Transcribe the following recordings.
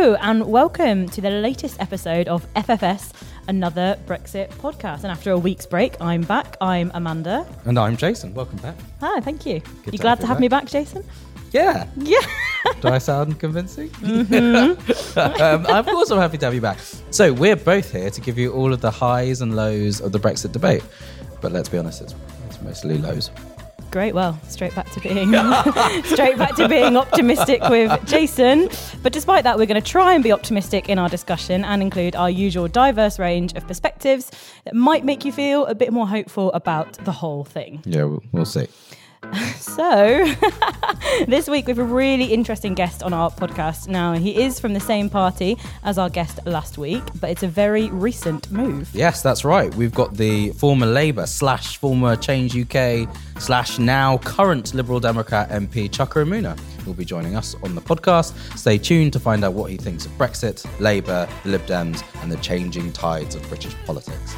Hello, and welcome to the latest episode of FFS, another Brexit podcast. And after a week's break, I'm back. I'm Amanda. And I'm Jason. Welcome back. Hi, thank you. Good you to glad have to have back. me back, Jason? Yeah. Yeah. Do I sound convincing? Mm-hmm. um, of course, I'm happy to have you back. So, we're both here to give you all of the highs and lows of the Brexit debate. But let's be honest, it's, it's mostly lows. Great. Well, straight back to being straight back to being optimistic with Jason. But despite that, we're going to try and be optimistic in our discussion and include our usual diverse range of perspectives that might make you feel a bit more hopeful about the whole thing. Yeah, we'll, we'll see. So, this week we have a really interesting guest on our podcast. Now, he is from the same party as our guest last week, but it's a very recent move. Yes, that's right. We've got the former Labour slash former Change UK slash now current Liberal Democrat MP Chuka Umunna who will be joining us on the podcast. Stay tuned to find out what he thinks of Brexit, Labour, the Lib Dems, and the changing tides of British politics.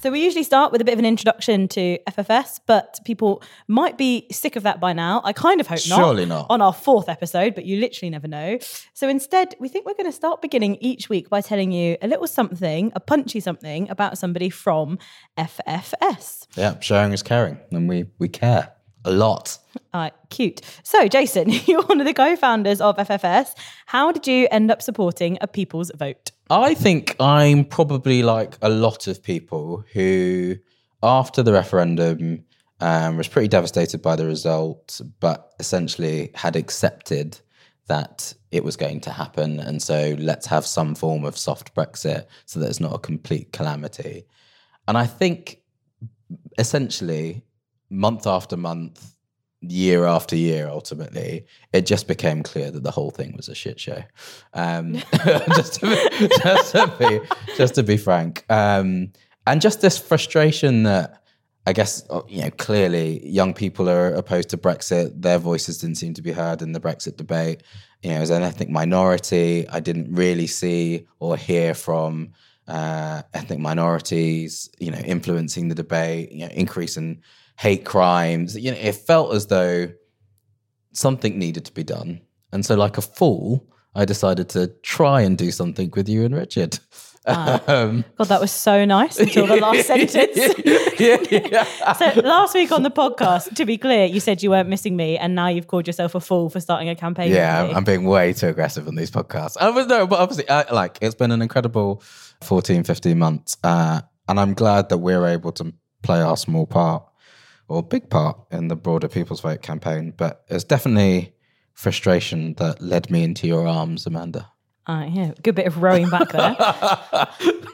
So, we usually start with a bit of an introduction to FFS, but people might be sick of that by now. I kind of hope not. Surely not. On our fourth episode, but you literally never know. So, instead, we think we're going to start beginning each week by telling you a little something, a punchy something about somebody from FFS. Yeah, sharing is caring, and we we care a lot. All right, cute. So, Jason, you're one of the co founders of FFS. How did you end up supporting a people's vote? I think I'm probably like a lot of people who, after the referendum, um, was pretty devastated by the result, but essentially had accepted that it was going to happen. And so let's have some form of soft Brexit so that it's not a complete calamity. And I think essentially, month after month, year after year, ultimately, it just became clear that the whole thing was a shit show. Um, just, to be, just to be, just to be frank, um, and just this frustration that I guess uh, you know clearly young people are opposed to Brexit. Their voices didn't seem to be heard in the Brexit debate. You know, as an ethnic minority, I didn't really see or hear from uh, ethnic minorities. You know, influencing the debate. You know, increase in hate crimes. You know, it felt as though something needed to be done. And so, like a fool, I decided to try and do something with you and Richard. Um, God, that was so nice until the last sentence. yeah, yeah. So last week on the podcast, to be clear, you said you weren't missing me, and now you've called yourself a fool for starting a campaign. Yeah. I'm, I'm being way too aggressive on these podcasts. I was no, but obviously, like it's been an incredible 14, 15 months, uh, and I'm glad that we're able to play our small part or big part in the broader People's Vote campaign. But it's definitely frustration that led me into your arms, Amanda. Uh, yeah, good bit of rowing back there.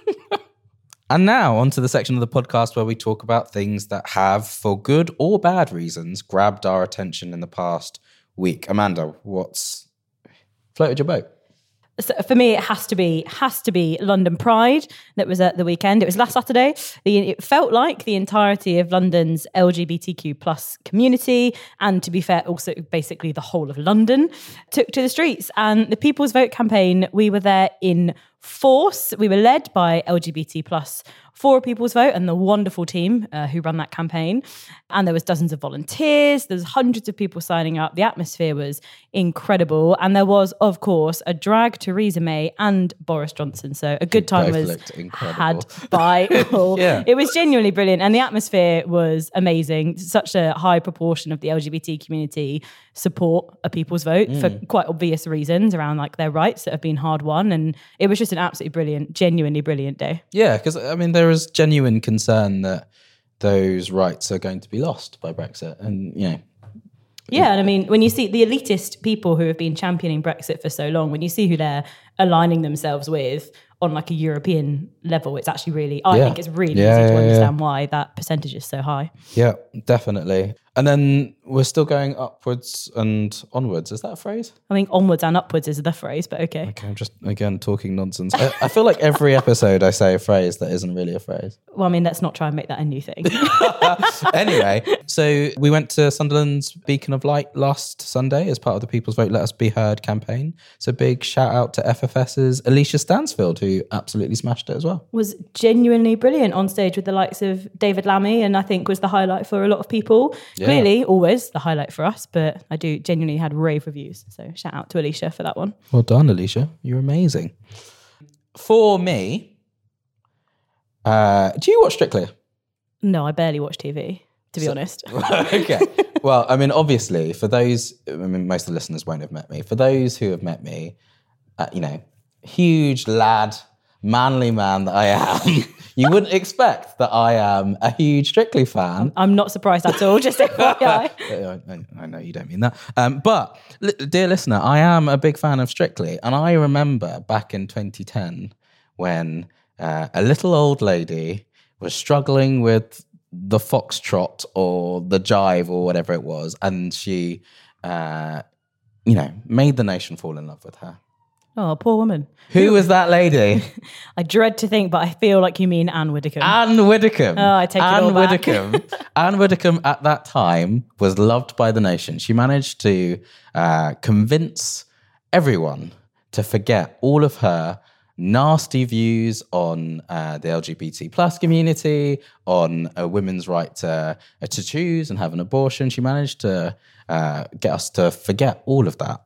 And now onto the section of the podcast where we talk about things that have, for good or bad reasons, grabbed our attention in the past week. Amanda, what's floated your boat? So for me, it has to be has to be London Pride that was at the weekend. It was last Saturday. The, it felt like the entirety of London's LGBTQ plus community, and to be fair, also basically the whole of London took to the streets. And the People's Vote campaign, we were there in force. We were led by LGBT plus for a people's vote and the wonderful team uh, who run that campaign. And there was dozens of volunteers. There's hundreds of people signing up. The atmosphere was incredible, and there was, of course, a drag Theresa May and Boris Johnson. So a good time was had by all. Yeah. It was genuinely brilliant, and the atmosphere was amazing. Such a high proportion of the LGBT community support a people's vote for Mm. quite obvious reasons around like their rights that have been hard won, and it was just an absolutely brilliant, genuinely brilliant day. Yeah, because I mean, there is genuine concern that those rights are going to be lost by Brexit, and you know, Yeah, and I mean, when you see the elitist people who have been championing Brexit for so long, when you see who they're aligning themselves with on like a European level, it's actually really, I Yeah. think it's really Yeah, easy to yeah. understand why that percentage is so high. yeah, definitely. And then we're still going upwards and onwards. Is that a phrase? I think onwards and upwards is the phrase, but okay. Okay, I'm just again talking nonsense. I, I feel like every episode I say a phrase that isn't really a phrase. Well, I mean, let's not try and make that a new thing. anyway, so we went to Sunderland's Beacon of Light last Sunday as part of the People's Vote Let Us Be Heard campaign. So big shout out to FFS's Alicia Stansfield, who absolutely smashed it as well. was genuinely brilliant on stage with the likes of David Lammy, and I think was the highlight for a lot of people. Clearly, always the highlight for us, but I do genuinely had rave reviews. So shout out to Alicia for that one. Well done, Alicia. You're amazing. For me, uh, do you watch Strictly? No, I barely watch TV, to be honest. okay. Well, I mean, obviously, for those, I mean, most of the listeners won't have met me. For those who have met me, uh, you know, huge lad, manly man that I am, you wouldn't expect that I am a huge Strictly fan. I'm not surprised at all. Just FYI. I, know you don't mean that. Um, but, dear listener, I am a big fan of Strictly. And I remember back in 2010 when uh, a little old lady was struggling with the foxtrot or the jive or whatever it was. And she, uh, you know, made the nation fall in love with her. Oh, poor woman. Who was that lady? I dread to think, but I feel like you mean Ann Widdecombe. Ann Widdecombe. Oh, I take it Ann all back. Widdecombe. Ann Widdecombe at that time was loved by the nation. She managed to uh, convince everyone to forget all of her nasty views on uh, the LGBT plus community, on a women's right to, uh, to choose and have an abortion. She managed to uh, get us to forget all of that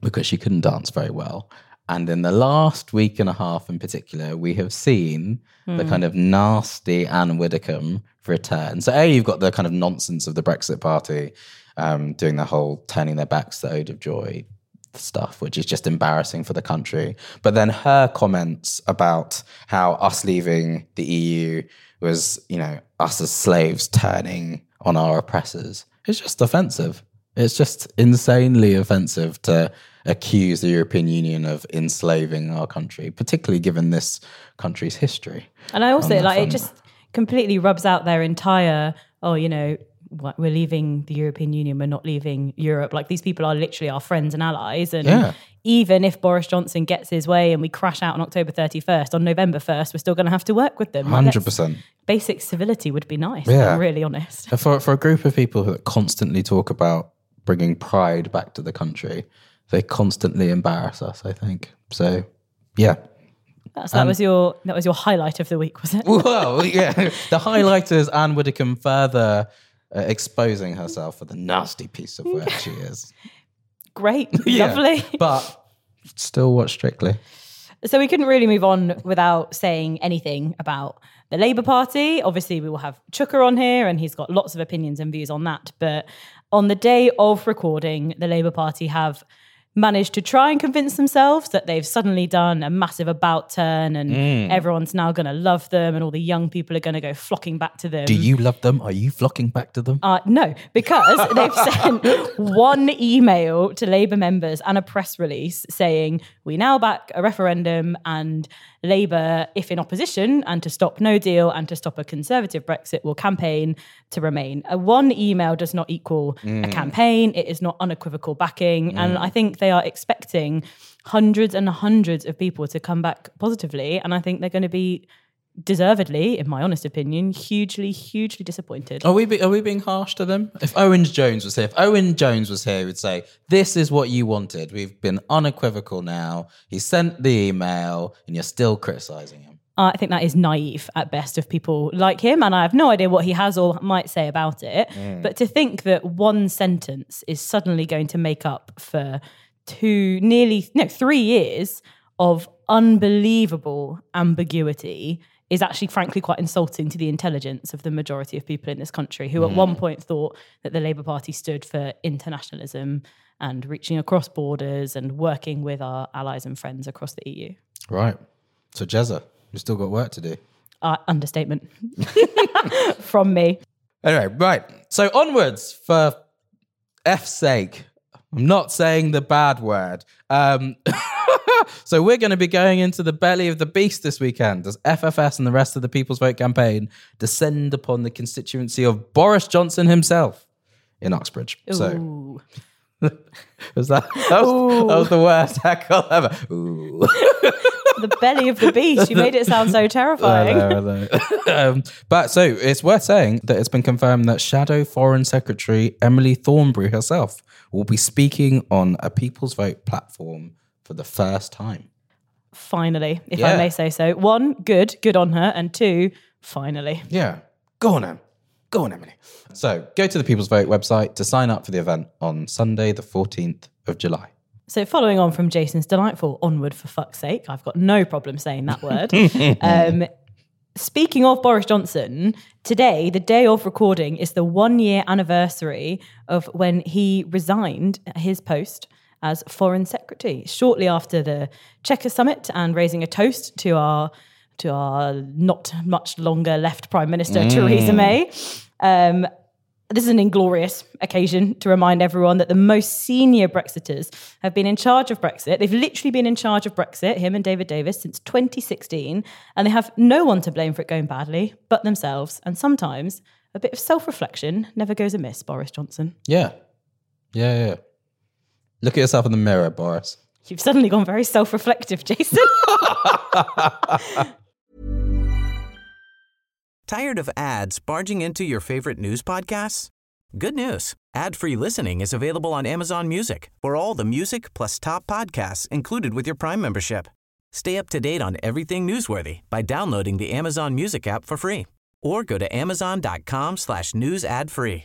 because she couldn't dance very well. And in the last week and a half in particular, we have seen the kind of nasty Ann Widdecombe return. So, A, you've got the kind of nonsense of the Brexit Party um, doing the whole turning their backs to Ode of Joy stuff, which is just embarrassing for the country. But then her comments about how us leaving the EU was, you know, us as slaves turning on our oppressors, it's just offensive. It's just insanely offensive to accuse the European Union of enslaving our country, particularly given this country's history. And I also like it just completely rubs out their entire oh, you know, what, we're leaving the European Union, we're not leaving Europe. Like these people are literally our friends and allies. And Yeah. even if Boris Johnson gets his way and we crash out on October 31st, on November 1st, we're still going to have to work with them. 100%. Basic civility would be nice. Yeah. I'm really honest. For, for a group of people that constantly talk about bringing pride back to the country, they constantly embarrass us, I think. So, yeah. That's, that was your that was your highlight of the week, was it? Well, yeah. The highlight is Ann Widdecombe further uh, exposing herself for the nasty piece of work she is. Great, Yeah. lovely. But still watch Strictly. So we couldn't really move on without saying anything about the Labour Party. Obviously, we will have Chuka on here, and he's got lots of opinions and views on that. But on the day of recording, the Labour Party have managed to try and convince themselves that they've suddenly done a massive about turn and Mm. everyone's now going to love them and all the young people are going to go flocking back to them. Do you love them? Are you flocking back to them? Uh, no, because they've sent one email to Labour members and a press release saying, we now back a referendum and Labour, if in opposition, and to stop no deal and to stop a Conservative Brexit, will campaign to remain. A one email does not equal a mm. campaign, it is not unequivocal backing. Mm. And I think they are expecting hundreds and hundreds of people to come back positively. And I think they're going to be deservedly, in my honest opinion, hugely, hugely disappointed. Are we be, are we being harsh to them? If Owen Jones was here, if Owen Jones was here, he would say, "This is what you wanted. We've been unequivocal now. He sent the email, and you're still criticizing him." Uh, I think that is naive at best of people like him, and I have no idea what he has or might say about it. Mm. But to think that one sentence is suddenly going to make up for two, nearly no, three years of unbelievable ambiguity is actually, frankly, quite insulting to the intelligence of the majority of people in this country who, at one point, thought that the Labour Party stood for internationalism and reaching across borders and working with our allies and friends across the EU. Right. So Jezza, we've still got work to do. Uh, understatement from me. Anyway, right. So onwards for F's sake. I'm not saying the bad word. Um, so we're going to be going into the belly of the beast this weekend as FFS and the rest of the People's Vote campaign descend upon the constituency of Boris Johnson himself in Uxbridge. So was that that was, that was the worst heckle ever. Ooh. the belly of the beast. You made it sound so terrifying. I know, I know. um, but so it's worth saying that it's been confirmed that Shadow Foreign Secretary Emily Thornberry herself will be speaking on a People's Vote platform for the first time. Finally, if Yeah. I may say so. One, good, good on her, and two, finally. Yeah. Go on, Em. Go on, Emily. So go to the People's Vote website to sign up for the event on Sunday, the 14th of July. So, following on from Jason's delightful onward for fuck's sake, I've got no problem saying that word. um, speaking of Boris Johnson, today, the day of recording, is the one year anniversary of when he resigned his post as Foreign Secretary shortly after the Chequers summit and raising a toast to our to our not much longer left Prime Minister Theresa May. Um, this is an inglorious occasion to remind everyone that the most senior Brexiters have been in charge of Brexit. They've literally been in charge of Brexit, him and David Davis, since 2016, and they have no one to blame for it going badly but themselves. And sometimes a bit of self reflection never goes amiss, Boris Johnson. Yeah. Yeah, yeah. Look at yourself in the mirror, Boris. You've suddenly gone very self reflective, Jason. Tired of ads barging into your favorite news podcasts? Good news. Ad-free listening is available on Amazon Music for all the music plus top podcasts included with your Prime membership. Stay up to date on everything newsworthy by downloading the Amazon Music app for free or go to amazon.com slash news ad free.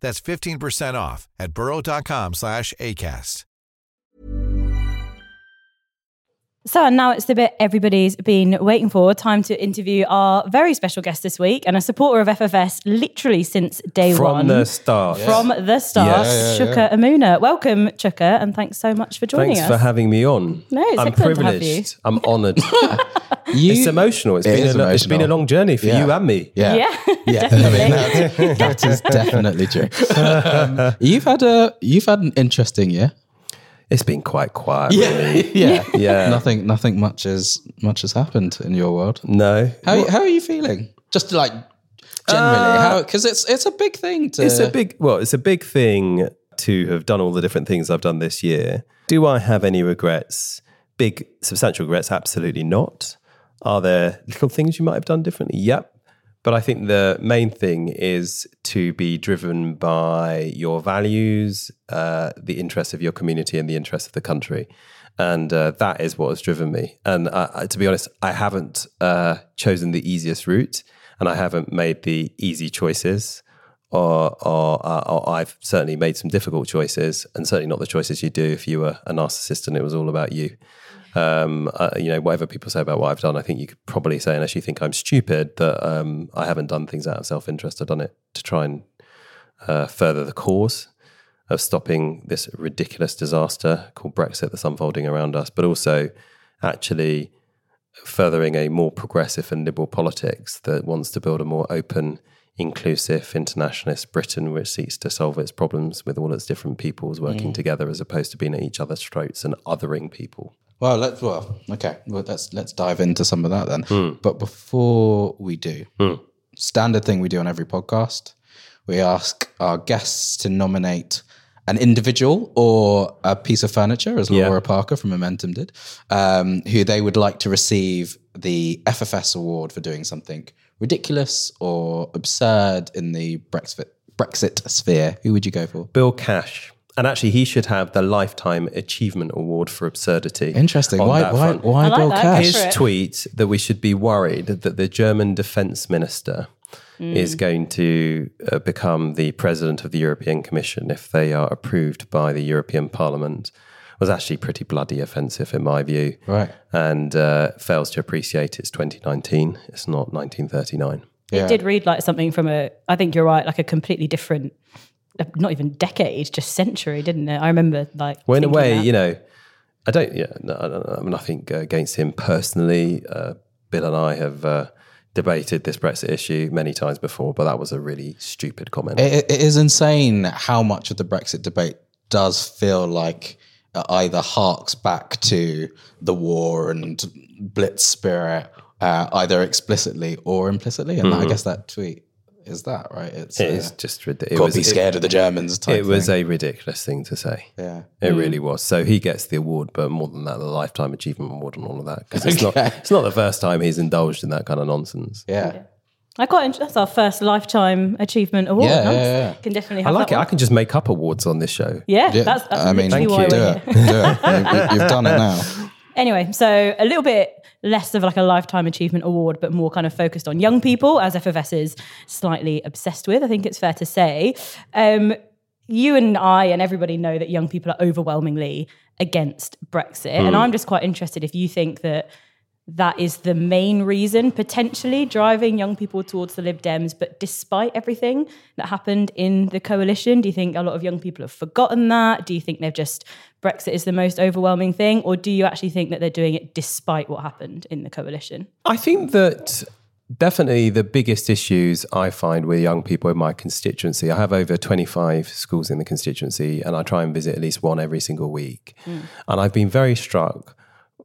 That's 15% off at burrow.com slash ACAST. So now it's the bit everybody's been waiting for. Time to interview our very special guest this week and a supporter of FFS literally since day From one. From the start. From the start, Yes. Chuka Umunna. Welcome, Chuka, and thanks so much for joining Thanks us. Thanks for having me on. No, it's I'm excellent to have privileged. I'm honoured. You, it's emotional. It's It been is a, lo- it's been a long journey for Yeah. you and me. Yeah. yeah, Yeah, definitely. Mean, that's, that is definitely true. Um, you've had a you've had an interesting year. It's been quite quiet. Really. yeah, Yeah. Nothing, nothing much has much has happened in your world. No. How how are you feeling? Just like generally, uh, how because it's it's a big thing to. It's a big well, it's a big thing to have done all the different things I've done this year. Do I have any regrets? Big substantial regrets? Absolutely not. Are there little things you might have done differently? Yep. But I think the main thing is to be driven by your values, uh, the interests of your community, and the interests of the country. And uh, that is what has driven me. And uh, to be honest, I haven't uh, chosen the easiest route and I haven't made the easy choices or, or, uh, or I've certainly made some difficult choices, and certainly not the choices you do if you were a narcissist and it was all about you. Um, uh, you know, whatever people say about what I've done, I think you could probably say, unless you think I'm stupid, that um, I haven't done things out of self interest. I've done it to try and uh, further the cause of stopping this ridiculous disaster called Brexit that's unfolding around us, but also actually furthering a more progressive and liberal politics that wants to build a more open, inclusive, internationalist Britain, which seeks to solve its problems with all its different peoples working together, as opposed to being at each other's throats and othering people. Well, let's well, okay. Well, let's let's dive into some of that then. But before we do, standard thing we do on every podcast, we ask our guests to nominate an individual or a piece of furniture, as Yeah. Laura Parker from Momentum did, um, who they would like to receive the FFS award for doing something ridiculous or absurd in the Brexit Brexit sphere. Who would you go for? Bill Cash. And actually, he should have the Lifetime Achievement Award for absurdity. Interesting. Why? Why? front. Why I like Bill. Cash? His tweet that we should be worried that the German defense minister Mm. is going to uh, become the president of the European Commission if they are approved by the European Parliament was actually pretty bloody offensive in my view. Right. And uh, fails to appreciate it's 2019, it's not 1939. Yeah. It did read like something from a, I think you're right, like a completely different, not even decade, just century, didn't it? I remember like. Well, in a way, that. you know, I don't. Yeah, no, I don't- I have nothing uh, against him personally. Uh, Bill and I have uh, debated this Brexit issue many times before, but that was a really stupid comment. It, it is insane how much of the Brexit debate does feel like uh, either harks back to the war and blitz spirit, uh, either explicitly or implicitly. And I guess that tweet is that, right? It's it uh, is just ridiculous. got to be scared of the Germans type It, it was thing. a ridiculous thing to say. Yeah. It really was. So he gets the award, but more than that, the lifetime achievement award and all of that, because it's not it's not the first time he's indulged in that kind of nonsense. Yeah. I quite enjoy, that's our first lifetime achievement award. Yeah, yeah, yeah. Can definitely I like that it. I can just make up awards on this show. Yeah, Yeah, that's, that's I mean, literally why do we're it. here. Do it. You've done it now. Anyway, so a little bit less of like a lifetime achievement award, but more kind of focused on young people, as FFS is slightly obsessed with. I think it's fair to say. Um, you and I and everybody know that young people are overwhelmingly against Brexit, and I'm just quite interested if you think that that is the main reason potentially driving young people towards the Lib Dems. But despite everything that happened in the coalition, do you think a lot of young people have forgotten that? Do you think they've just Brexit is the most overwhelming thing, or do you actually think that they're doing it despite what happened in the coalition? I think that definitely the biggest issues I find with young people in my constituency, I have over 25 schools in the constituency and I try and visit at least one every single week. And I've been very struck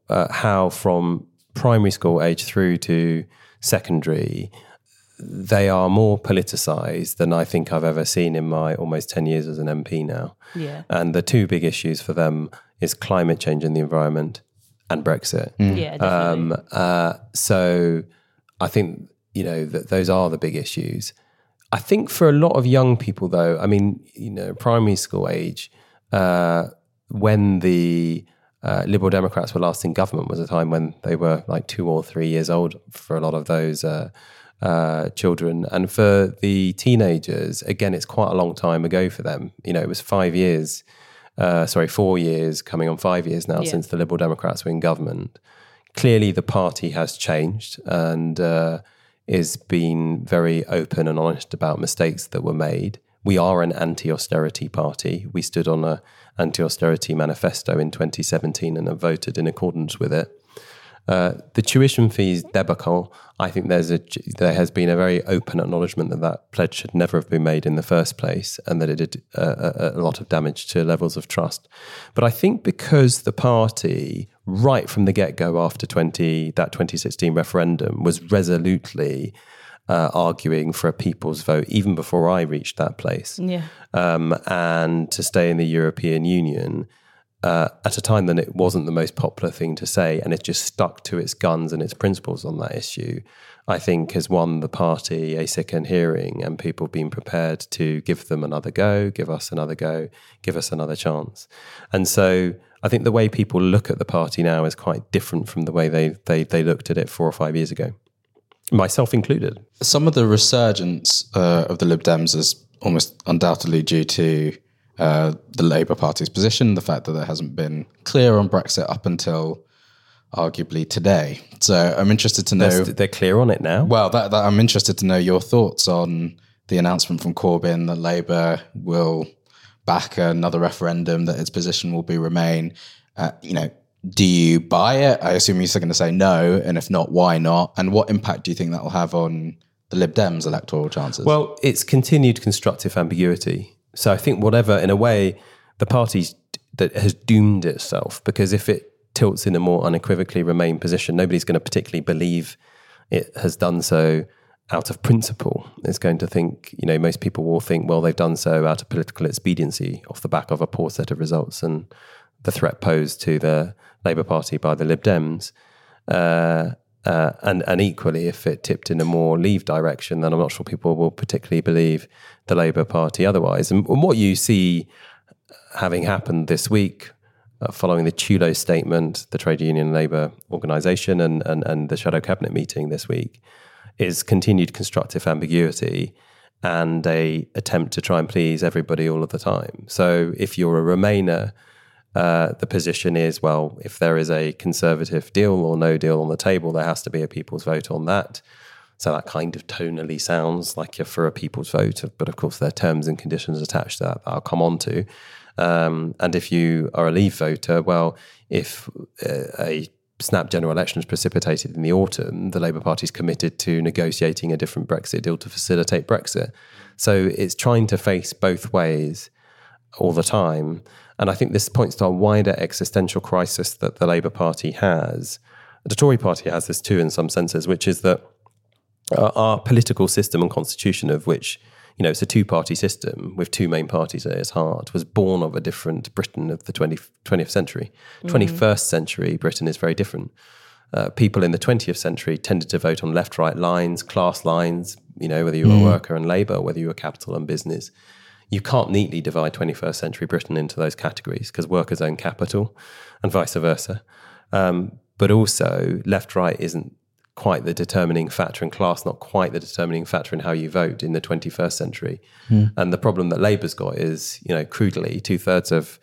uh, how from primary school age through to secondary, they are more politicized than I think I've ever seen in my almost 10 years as an MP now. Yeah. And the two big issues for them is climate change in the environment and Brexit. Yeah, definitely. Um, uh, so I think you know that those are the big issues. I think for a lot of young people, though, I mean, you know, primary school age, uh, when the uh, Liberal Democrats were last in government, was a time when they were like two or three years old for a lot of those uh, uh, children, and for the teenagers, again, it's quite a long time ago for them. You know, it was five years. Uh, sorry, four years, coming on five years now Yeah. since the Liberal Democrats were in government clearly the party has changed and uh, is being very open and honest about mistakes that were made. We are an anti-austerity party. We stood on a anti-austerity manifesto in 2017 and have voted in accordance with it. Uh, the tuition fees debacle, I think there's a there has been a very open acknowledgement that that pledge should never have been made in the first place, and that it did uh, a, a lot of damage to levels of trust. But I think because the party, right from the get go after 20 that 2016 referendum, was resolutely uh, arguing for a people's vote, even before I reached that place, yeah. um, and to stay in the European Union uh, at a time when it wasn't the most popular thing to say, and it just stuck to its guns and its principles on that issue, I think has won the party a second hearing, and people being prepared to give them another go, give us another go, give us another chance. And so I think the way people look at the party now is quite different from the way they, they, they looked at it four or five years ago, myself included. some of the resurgence uh, of the Lib Dems is almost undoubtedly due to uh, the Labour Party's position, the fact that there hasn't been clear on Brexit up until arguably today. So I'm interested to know. They're, they're clear on it now. Well, that, that I'm interested to know your thoughts on the announcement from Corbyn that Labour will back another referendum, that its position will be remain. Uh, you know, do you buy it? I assume you're going to say no, and if not, why not? And what impact do you think that will have on the Lib Dems' electoral chances? Well, it's continued constructive ambiguity. So I think whatever, in a way, the party that has doomed itself because if it tilts in a more unequivocally Remain position, nobody's going to particularly believe it has done so out of principle. It's going to think, you know, most people will think, well, they've done so out of political expediency off the back of a poor set of results and the threat posed to the Labour Party by the Lib Dems. Uh, uh, and and equally, if it tipped in a more Leave direction, then I'm not sure people will particularly believe the Labour Party otherwise. And, and what you see having happened this week, uh, following the TULO statement, the trade union labour organisation, and, and and the shadow cabinet meeting this week, is continued constructive ambiguity and a attempt to try and please everybody all of the time. So if you're a Remainer uh, the position is well, if there is a conservative deal or no deal on the table, there has to be a people's vote on that. So that kind of tonally sounds like you're for a people's vote, but of course there are terms and conditions attached to that, that I'll come on to. Um, and if you are a Leave voter, well, if uh, a snap general election is precipitated in the autumn, the Labour Party is committed to negotiating a different Brexit deal to facilitate Brexit. So it's trying to face both ways all the time. And I think this points to a wider existential crisis that the Labour Party has. The Tory party has this too, in some senses, which is that our political system and constitution, of which you know it's a two-party system with two main parties at its heart, was born of a different Britain of the 20, 20th century. Twenty mm. first century Britain is very different. Uh, people in the 20th century tended to vote on left-right lines, class lines. You know, whether you were mm. a worker and labour, whether you were capital and business you can't neatly divide 21st century Britain into those categories because workers own capital and vice versa. Um, but also, left right isn't quite the determining factor, in class not quite the determining factor in how you vote in the 21st century. Mm. And the problem that Labour's got is, you know, crudely, two thirds of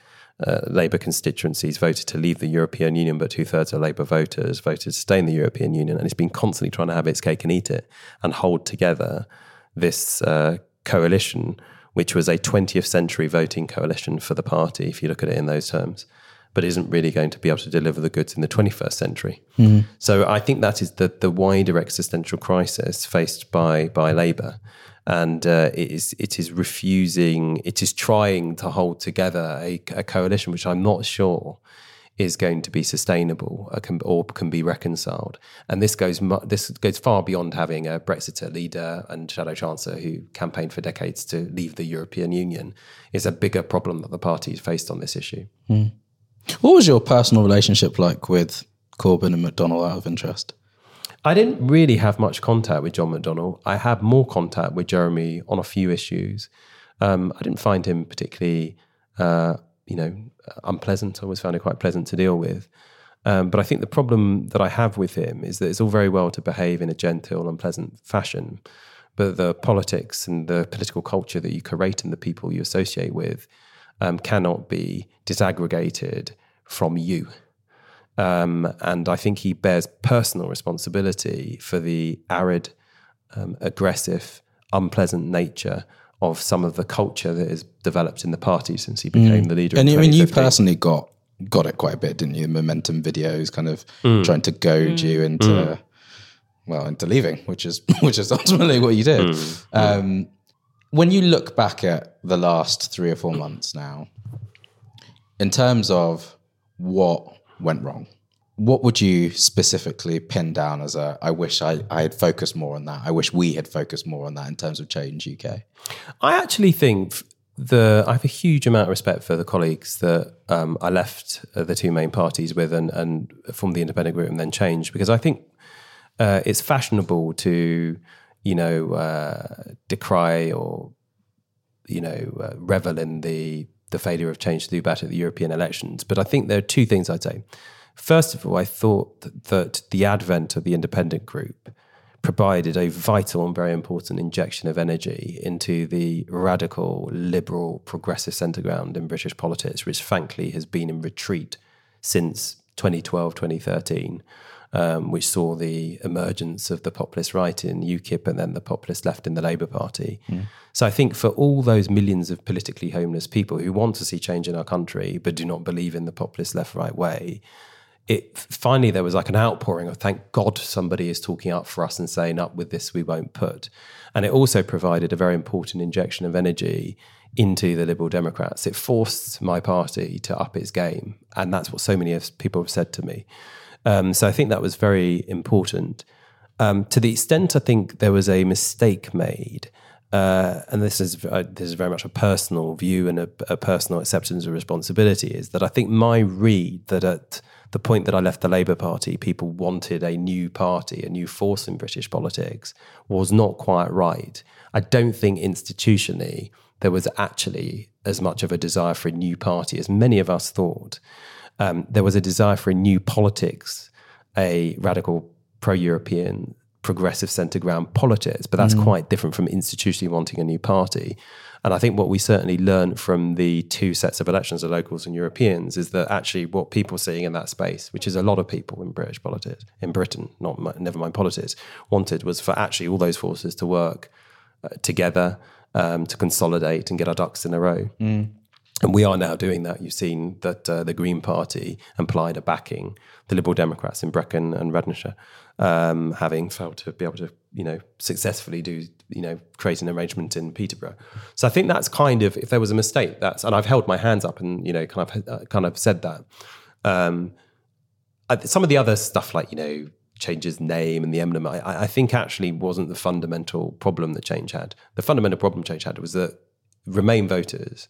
uh, Labour constituencies voted to leave the European Union, but two thirds of Labour voters voted to stay in the European Union. And it's been constantly trying to have its cake and eat it and hold together this uh, coalition which was a 20th century voting coalition for the party, if you look at it in those terms, but isn't really going to be able to deliver the goods in the 21st century. Mm. So I think that is the, the wider existential crisis faced by, by Labour. And uh, it, is, it is refusing, it is trying to hold together a, a coalition, which I'm not sure is going to be sustainable or can, or can be reconciled. And this goes this goes far beyond having a Brexiter leader and shadow chancellor who campaigned for decades to leave the European Union. Is a bigger problem that the party has faced on this issue. Mm. What was your personal relationship like with Corbyn and McDonnell out of interest? I didn't really have much contact with John McDonnell. I had more contact with Jeremy on a few issues. Um, I didn't find him particularly, uh, you know, unpleasant. I always found it quite pleasant to deal with. Um, but I think the problem that I have with him is that it's all very well to behave in a gentle and pleasant fashion, but the politics and the political culture that you create and the people you associate with um, cannot be disaggregated from you. Um, and I think he bears personal responsibility for the arid, um, aggressive, unpleasant nature of some of the culture that has developed in the party since he became mm. the leader. And I mean, you personally got got it quite a bit, didn't you? The momentum videos, kind of mm. trying to goad mm. you into mm. well into leaving, which is which is ultimately what you did. Mm. Um, when you look back at the last three or four months now, in terms of what went wrong, what would you specifically pin down as a I wish I, I had focused more on that. I wish we had focused more on that in terms of change UK? I actually think the I have a huge amount of respect for the colleagues that um, I left uh, the two main parties with and, and formed the independent group and then changed because I think uh, it's fashionable to you know uh, decry or you know uh, revel in the the failure of change to do better at the European elections. But I think there are two things I'd say. First of all, I thought that the advent of the independent group provided a vital and very important injection of energy into the radical, liberal, progressive centre ground in British politics, which frankly has been in retreat since 2012, 2013. Um, which saw the emergence of the populist right in UKIP and then the populist left in the Labour Party. Mm. So I think for all those millions of politically homeless people who want to see change in our country but do not believe in the populist left right way, it finally there was like an outpouring of thank God somebody is talking up for us and saying up with this we won't put. And it also provided a very important injection of energy into the Liberal Democrats. It forced my party to up its game. And that's what so many of people have said to me. Um, so I think that was very important. Um, to the extent I think there was a mistake made, uh, and this is uh, this is very much a personal view and a, a, personal acceptance of responsibility, is that I think my read that at the point that I left the Labour Party, people wanted a new party, a new force in British politics, was not quite right. I don't think institutionally there was actually as much of a desire for a new party as many of us thought. Um, there was a desire for a new politics, a radical pro European, progressive centre ground politics, but that's mm. quite different from institutionally wanting a new party. And I think what we certainly learned from the two sets of elections, the locals and Europeans, is that actually what people are seeing in that space, which is a lot of people in British politics, in Britain, not never mind politics, wanted was for actually all those forces to work uh, together um, to consolidate and get our ducks in a row. Mm. And we are now doing that. You've seen that uh, the Green Party and Plaid are backing the Liberal Democrats in Brecon and Radnorshire, um, having failed to be able to, you know, successfully do, you know, create an arrangement in Peterborough. So I think that's kind of, if there was a mistake, that's, and I've held my hands up and, you know, kind of, uh, kind of said that. Um, some of the other stuff like, you know, Change's name and the emblem, I, I think actually wasn't the fundamental problem that Change had. The fundamental problem Change had was that Remain voters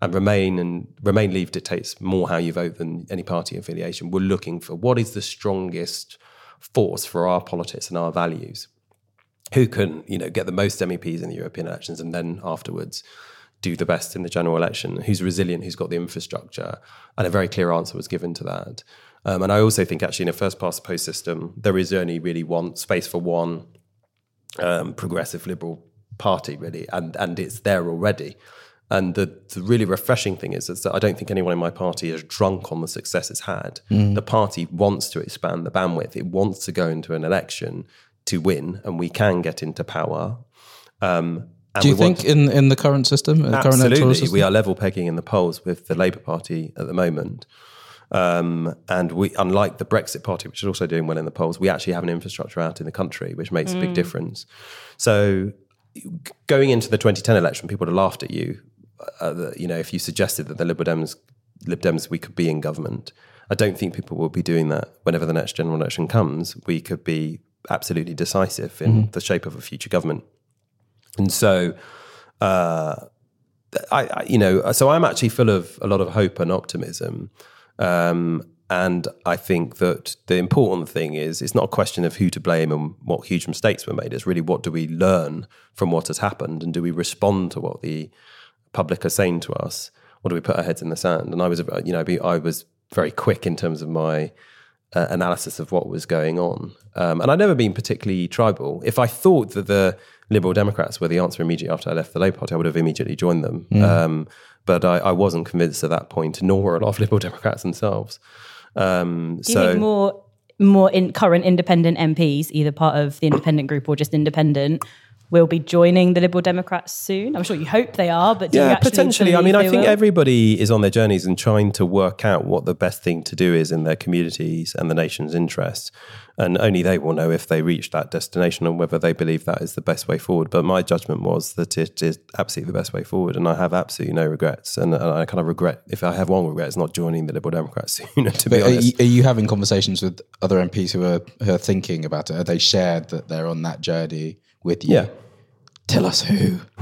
and Remain and Remain Leave dictates more how you vote than any party affiliation. We're looking for what is the strongest force for our politics and our values. Who can, you know, get the most MEPs in the European elections and then afterwards do the best in the general election? Who's resilient? Who's got the infrastructure? And a very clear answer was given to that. Um, and I also think actually in a first past post system, there is only really one space for one um, progressive liberal party, really, and and it's there already. And the, the, really refreshing thing is, is, that I don't think anyone in my party is drunk on the success it's had. Mm. The party wants to expand the bandwidth. It wants to go into an election to win, and we can get into power. Um, Do you think to, in in the current system, absolutely, current system? we are level pegging in the polls with the Labour Party at the moment. Um, and we, unlike the Brexit Party, which is also doing well in the polls, we actually have an infrastructure out in the country, which makes mm. a big mm. difference. So, going into the 2010 election, people would have laughed at you. Uh, you know, if you suggested that the Liberal Dems, Lib Dems, we could be in government. I don't think people will be doing that whenever the next general election comes. We could be absolutely decisive in mm. the shape of a future government. And so, uh, I, I, you know, so I'm actually full of a lot of hope and optimism. Um, and I think that the important thing is it's not a question of who to blame and what huge mistakes were made. It's really what do we learn from what has happened and do we respond to what the public are saying to us or do we put our heads in the sand? And I was, you know, I was very quick in terms of my uh, analysis of what was going on. Um, and I'd never been particularly tribal. If I thought that the Liberal Democrats were the answer immediately after I left the Labour Party, I would have immediately joined them. Mm. Um, but I, I, wasn't convinced at that point, nor were a lot of Liberal Democrats themselves. Um, Do you so, think more more in current independent MPs, either part of the independent group or just independent, will be joining the Liberal Democrats soon? I'm sure you hope they are, but yeah, potentially. I mean, I think will? everybody is on their journeys and trying to work out what the best thing to do is in their communities and the nation's interests. And only they will know if they reach that destination and whether they believe that is the best way forward. But my judgment was that it is absolutely the best way forward, and I have absolutely no regrets. And, and I kind of regret, if I have one regret, it's not joining the Liberal Democrats sooner. To be but honest, are you, are you having conversations with other MPs who are who are thinking about it? Are they shared that they're on that journey with you? Yeah. Tell us who.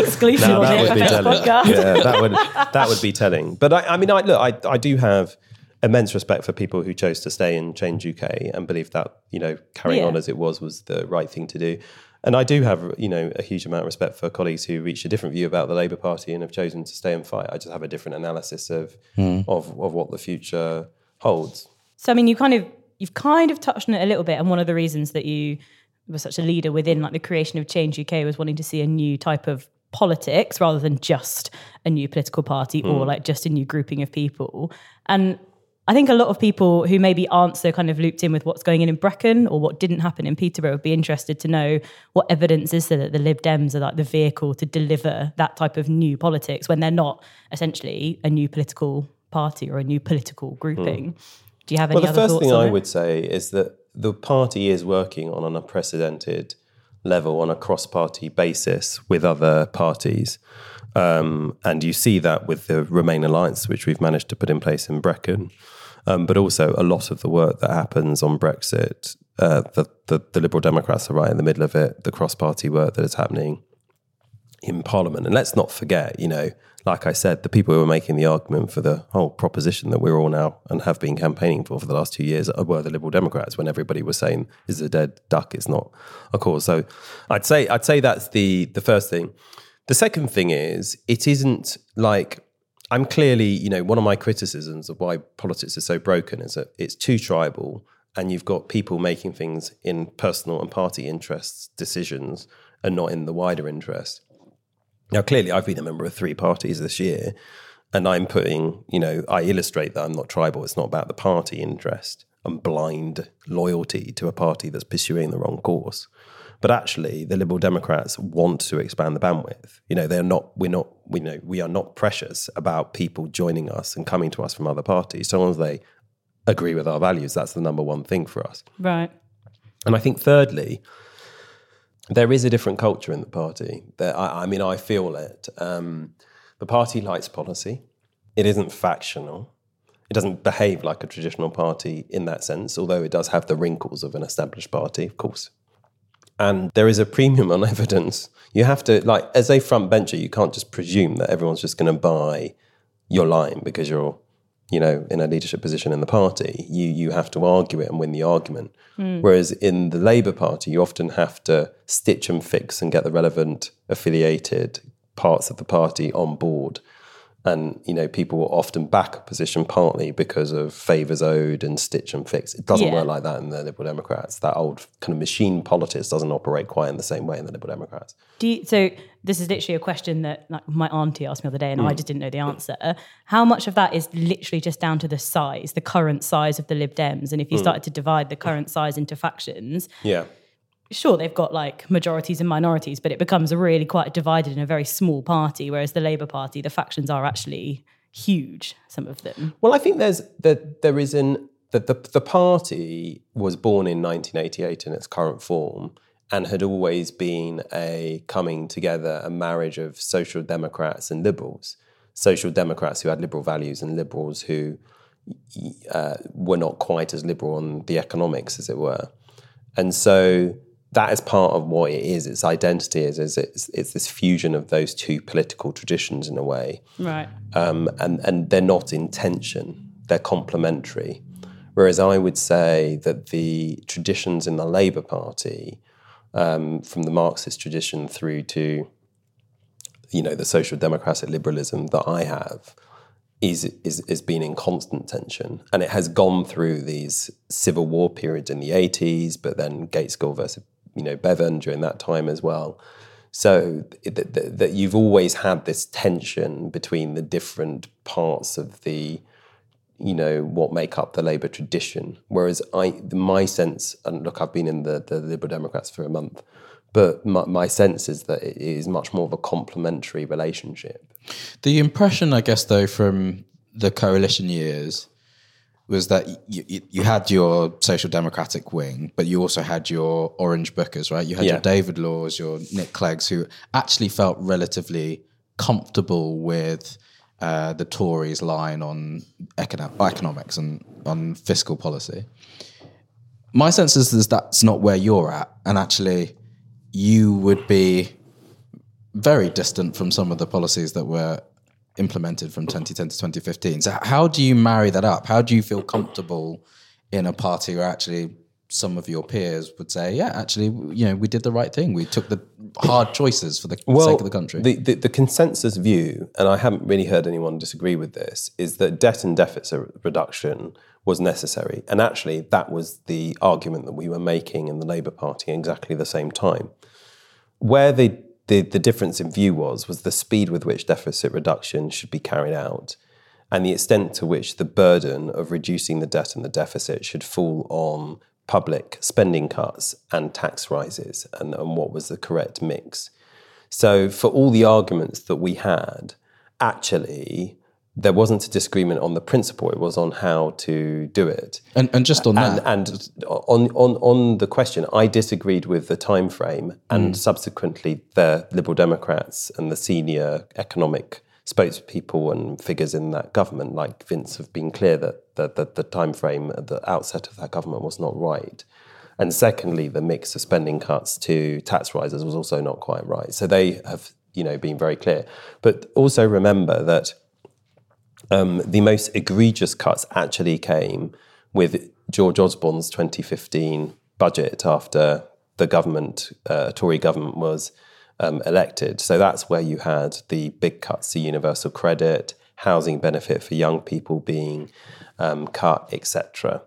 Exclusive no, that would be telling. Yeah, that would that would be telling. But I, I mean, I look, I, I do have immense respect for people who chose to stay and change UK and believe that you know carrying yeah. on as it was was the right thing to do. And I do have you know a huge amount of respect for colleagues who reached a different view about the Labour Party and have chosen to stay and fight. I just have a different analysis of mm. of, of what the future holds. So I mean, you kind of you've kind of touched on it a little bit, and one of the reasons that you was such a leader within like the creation of Change UK was wanting to see a new type of politics rather than just a new political party mm. or like just a new grouping of people. And I think a lot of people who maybe aren't so kind of looped in with what's going on in Brecon or what didn't happen in Peterborough would be interested to know what evidence is there that the Lib Dems are like the vehicle to deliver that type of new politics when they're not essentially a new political party or a new political grouping. Do you have any Well, the first thing I it? would say is that the party is working on an unprecedented level on a cross party basis with other parties. Um, and you see that with the Remain Alliance, which we've managed to put in place in Brecon. Um, but also, a lot of the work that happens on Brexit, uh, the, the, the Liberal Democrats are right in the middle of it, the cross party work that is happening in Parliament. And let's not forget, you know, like I said, the people who were making the argument for the whole proposition that we're all now and have been campaigning for for the last two years were the Liberal Democrats. When everybody was saying, "Is a dead duck?" It's not a cause. So, I'd say I'd say that's the the first thing. The second thing is it isn't like I'm clearly, you know, one of my criticisms of why politics is so broken is that it's too tribal and you've got people making things in personal and party interests decisions and not in the wider interest. Now, clearly, I've been a member of three parties this year, and I'm putting, you know, I illustrate that I'm not tribal. It's not about the party interest and blind loyalty to a party that's pursuing the wrong course. But actually, the Liberal Democrats want to expand the bandwidth. You know, they're not. We're not. We know we are not precious about people joining us and coming to us from other parties, so long as they agree with our values. That's the number one thing for us. Right. And I think, thirdly, there is a different culture in the party. I, I mean, I feel it. Um, the party likes policy. It isn't factional. It doesn't behave like a traditional party in that sense, although it does have the wrinkles of an established party, of course. And there is a premium on evidence. You have to, like, as a front bencher, you can't just presume that everyone's just going to buy your line because you're, you know, in a leadership position in the party. You you have to argue it and win the argument. Hmm. Whereas in the Labour Party, you often have to stitch and fix and get the relevant affiliated parts of the party on board. And you know, people will often back a position partly because of favours owed and stitch and fix. It doesn't Yeah. work like that in the Liberal Democrats. That old kind of machine politics doesn't operate quite in the same way in the Liberal Democrats. Do you, so this is literally a question that like, my auntie asked me the other day, and Mm. I just didn't know the answer. How much of that is literally just down to the size, the current size of the Lib Dems? And if you Mm. started to divide the current size into factions, Yeah. Sure they've got like majorities and minorities, but it becomes really quite divided in a very small party. Whereas the Labour Party, the factions are actually huge. Some of them. Well, I think there's that there is an that the the party was born in 1988 in its current form and had always been a coming together, a marriage of social democrats and liberals. Social democrats who had liberal values and liberals who uh, were not quite as liberal on the economics, as it were. And so that is part of what it is. Its identity is, is it's, it's this fusion of those two political traditions in a way Right. um, and and they're not in tension; they're complementary. Whereas I would say that the traditions in the Labour Party, um, from the Marxist tradition through to, you know, the social democratic liberalism that I have, is is is been in constant tension, and it has gone through these civil war periods in the eighties, but then Gaitskell versus you know Bevan during that time as well. So that, you've always had this tension between the different parts of the, you know, what make up the Labour tradition. Whereas I, my sense, and look, I've been in the, the Liberal Democrats for a month, but my, my sense is that it is much more of a complementary relationship. The impression, I guess, though, from the coalition years was that you, you, had your social democratic wing, but you also had your orange bookers, right? You had Yeah. your David Laws, your Nick Cleggs, who actually felt relatively comfortable with uh, the Tories' line on econo- economics and on fiscal policy. My sense is, is that's not where you're at, and actually, you would be very distant from some of the policies that were implemented from 2010 to 2015. So, how do you marry that up? How do you feel comfortable in a party where actually some of your peers would say, "Yeah, actually, you know, we did the right thing. We took the hard choices for the sake of the country." The, the, the consensus view, and I haven't really heard anyone disagree with this, is that debt and deficit reduction was necessary. And actually, that was the argument that we were making in the Labour Party exactly the same time. Where the, the, the difference in view was, was the speed with which deficit reduction should be carried out and the extent to which the burden of reducing the debt and the deficit should fall on public spending cuts and tax rises and, and what was the correct mix. So, for all the arguments that we had, actually, there wasn't a disagreement on the principle; it was on how to do it. And, and just on that, And, and on, on, on the question, I disagreed with the time frame, and mm. subsequently, the Liberal Democrats and the senior economic spokespeople and figures in that government, like Vince, have been clear that the, the, the time frame at the outset of that government was not right. And secondly, the mix of spending cuts to tax rises was also not quite right. So they have, you know, been very clear. But also remember that um, the most egregious cuts actually came with George Osborne's 2015 budget after the government, uh, Tory government, was um, elected. So that's where you had the big cuts to universal credit, housing benefit for young people being um, cut, etc.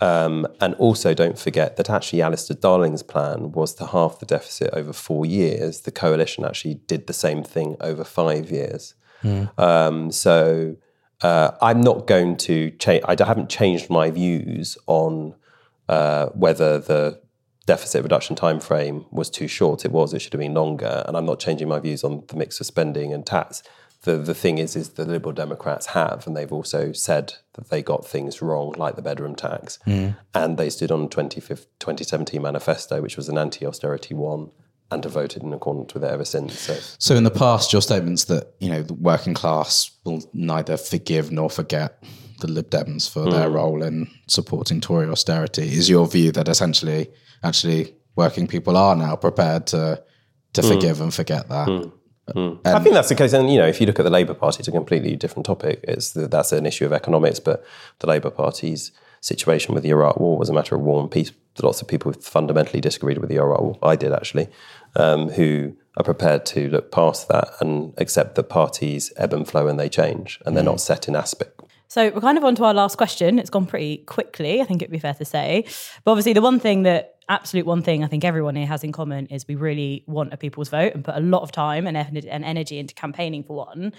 Um, and also, don't forget that actually Alistair Darling's plan was to halve the deficit over four years. The coalition actually did the same thing over five years. Um, so uh, I'm not going to change. I haven't changed my views on uh, whether the deficit reduction time frame was too short. It was. It should have been longer. And I'm not changing my views on the mix of spending and tax. The the thing is, is the Liberal Democrats have, and they've also said that they got things wrong, like the bedroom tax, and they stood on the 2017 manifesto, which was an anti-austerity one, and have voted in accordance with it ever since. So. So in the past, your statements that you know the working class will neither forgive nor forget the Lib Dems for their hmm. role in supporting Tory austerity is your view that essentially, actually, working people are now prepared to to hmm. forgive and forget that. Hmm. I think that's the case. And you know, if you look at the Labour Party, it's a completely different topic. It's the, that's an issue of economics, but the Labour Party's situation with the Iraq War was a matter of war and peace. Lots of people fundamentally disagreed with the Iraq War. I did actually, um, who are prepared to look past that and accept that parties ebb and flow and they change, and they're not set in aspect. So we're kind of on to our last question. It's gone pretty quickly, I think it'd be fair to say. But obviously, the one thing that, absolute one thing I think everyone here has in common is we really want a people's vote and put a lot of time and energy into campaigning for one.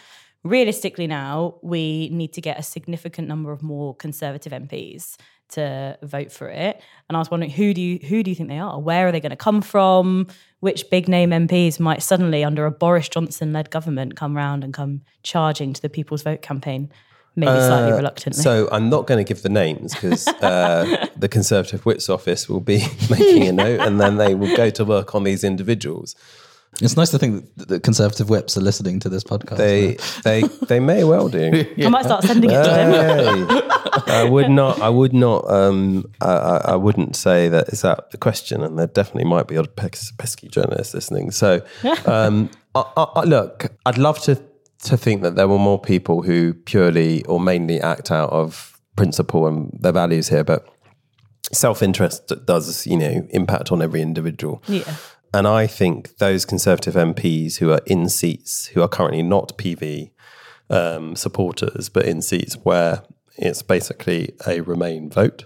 Realistically, now we need to get a significant number of more Conservative MPs to vote for it. And I was wondering, who do you who do you think they are? Where are they going to come from? Which big name MPs might suddenly, under a Boris Johnson led government, come round and come charging to the People's Vote campaign? Maybe slightly reluctantly. So I'm not going to give the names because uh, the Conservative Whip's office will be making a note, and then they will go to work on these individuals. It's nice to think that the Conservative whips are listening to this podcast. They they they may well do. I might start sending it to them. Hey, I would not. I would not. Um, I, I I wouldn't say that is that the question, and there definitely might be other pes- pesky journalists listening. So, um, I, I, I- look, I'd love to to think that there were more people who purely or mainly act out of principle and their values here, but self interest does, you know, impact on every individual. Yeah. And I think those Conservative MPs who are in seats, who are currently not PV um, supporters, but in seats where it's basically a Remain vote,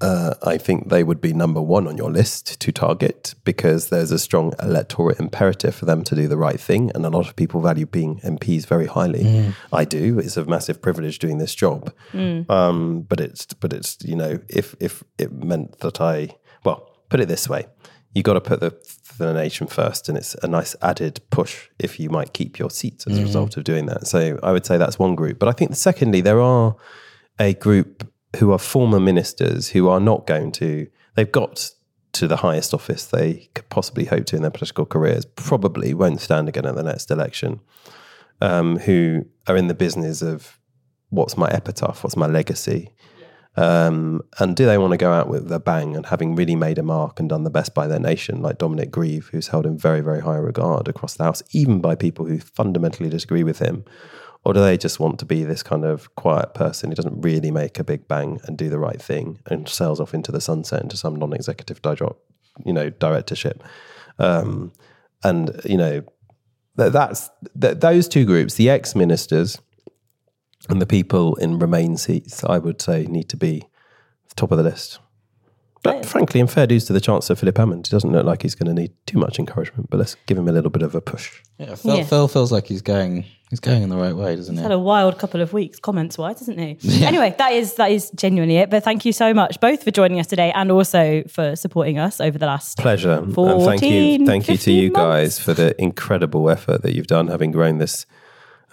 uh, I think they would be number one on your list to target because there's a strong electoral imperative for them to do the right thing. And a lot of people value being MPs very highly. I do. It's a massive privilege doing this job. Um, but it's, but it's, you know, if, if it meant that I, well, put it this way, you got to put the, the nation first, and it's a nice added push if you might keep your seats as a result of doing that. So I would say that's one group. But I think secondly, there are a group who are former ministers who are not going to. They've got to the highest office they could possibly hope to in their political careers. Probably won't stand again at the next election. Um, who are in the business of what's my epitaph, what's my legacy, um, and do they want to go out with a bang and having really made a mark and done the best by their nation, like Dominic Grieve, who's held in very, very high regard across the House, even by people who fundamentally disagree with him? Or do they just want to be this kind of quiet person who doesn't really make a big bang and do the right thing and sails off into the sunset into some non-executive di- you know, directorship? Um, and, you know, th- that's th- those two groups, the ex-ministers and the people in Remain seats, I would say, need to be the top of the list. But frankly, in fair dues to the Chancellor Philip Hammond, he doesn't look like he's going to need too much encouragement. But let's give him a little bit of a push. Yeah, Phil, Yeah. Phil feels like he's going he's going in the right way, doesn't he? had a wild couple of weeks comments wise, hasn't he? Anyway, that is that is genuinely it. But thank you so much both for joining us today and also for supporting us over the last Pleasure, and thank you, thank you to 15 you months. guys for the incredible effort that you've done, having grown this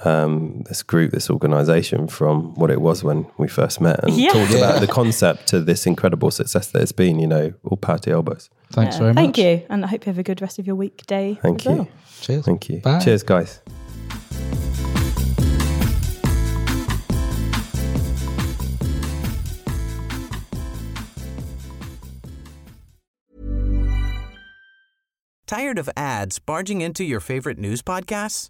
um, this group, this organization from what it was when we first met and Yeah. talked Yeah. about the concept to this incredible success that it's been, you know, all party elbows. Thanks Yeah. very much. Thank you. And I hope you have a good rest of your weekday. Thank as you. well. Cheers. Thank you. Bye. Cheers, guys. Tired of ads barging into your favorite news podcasts?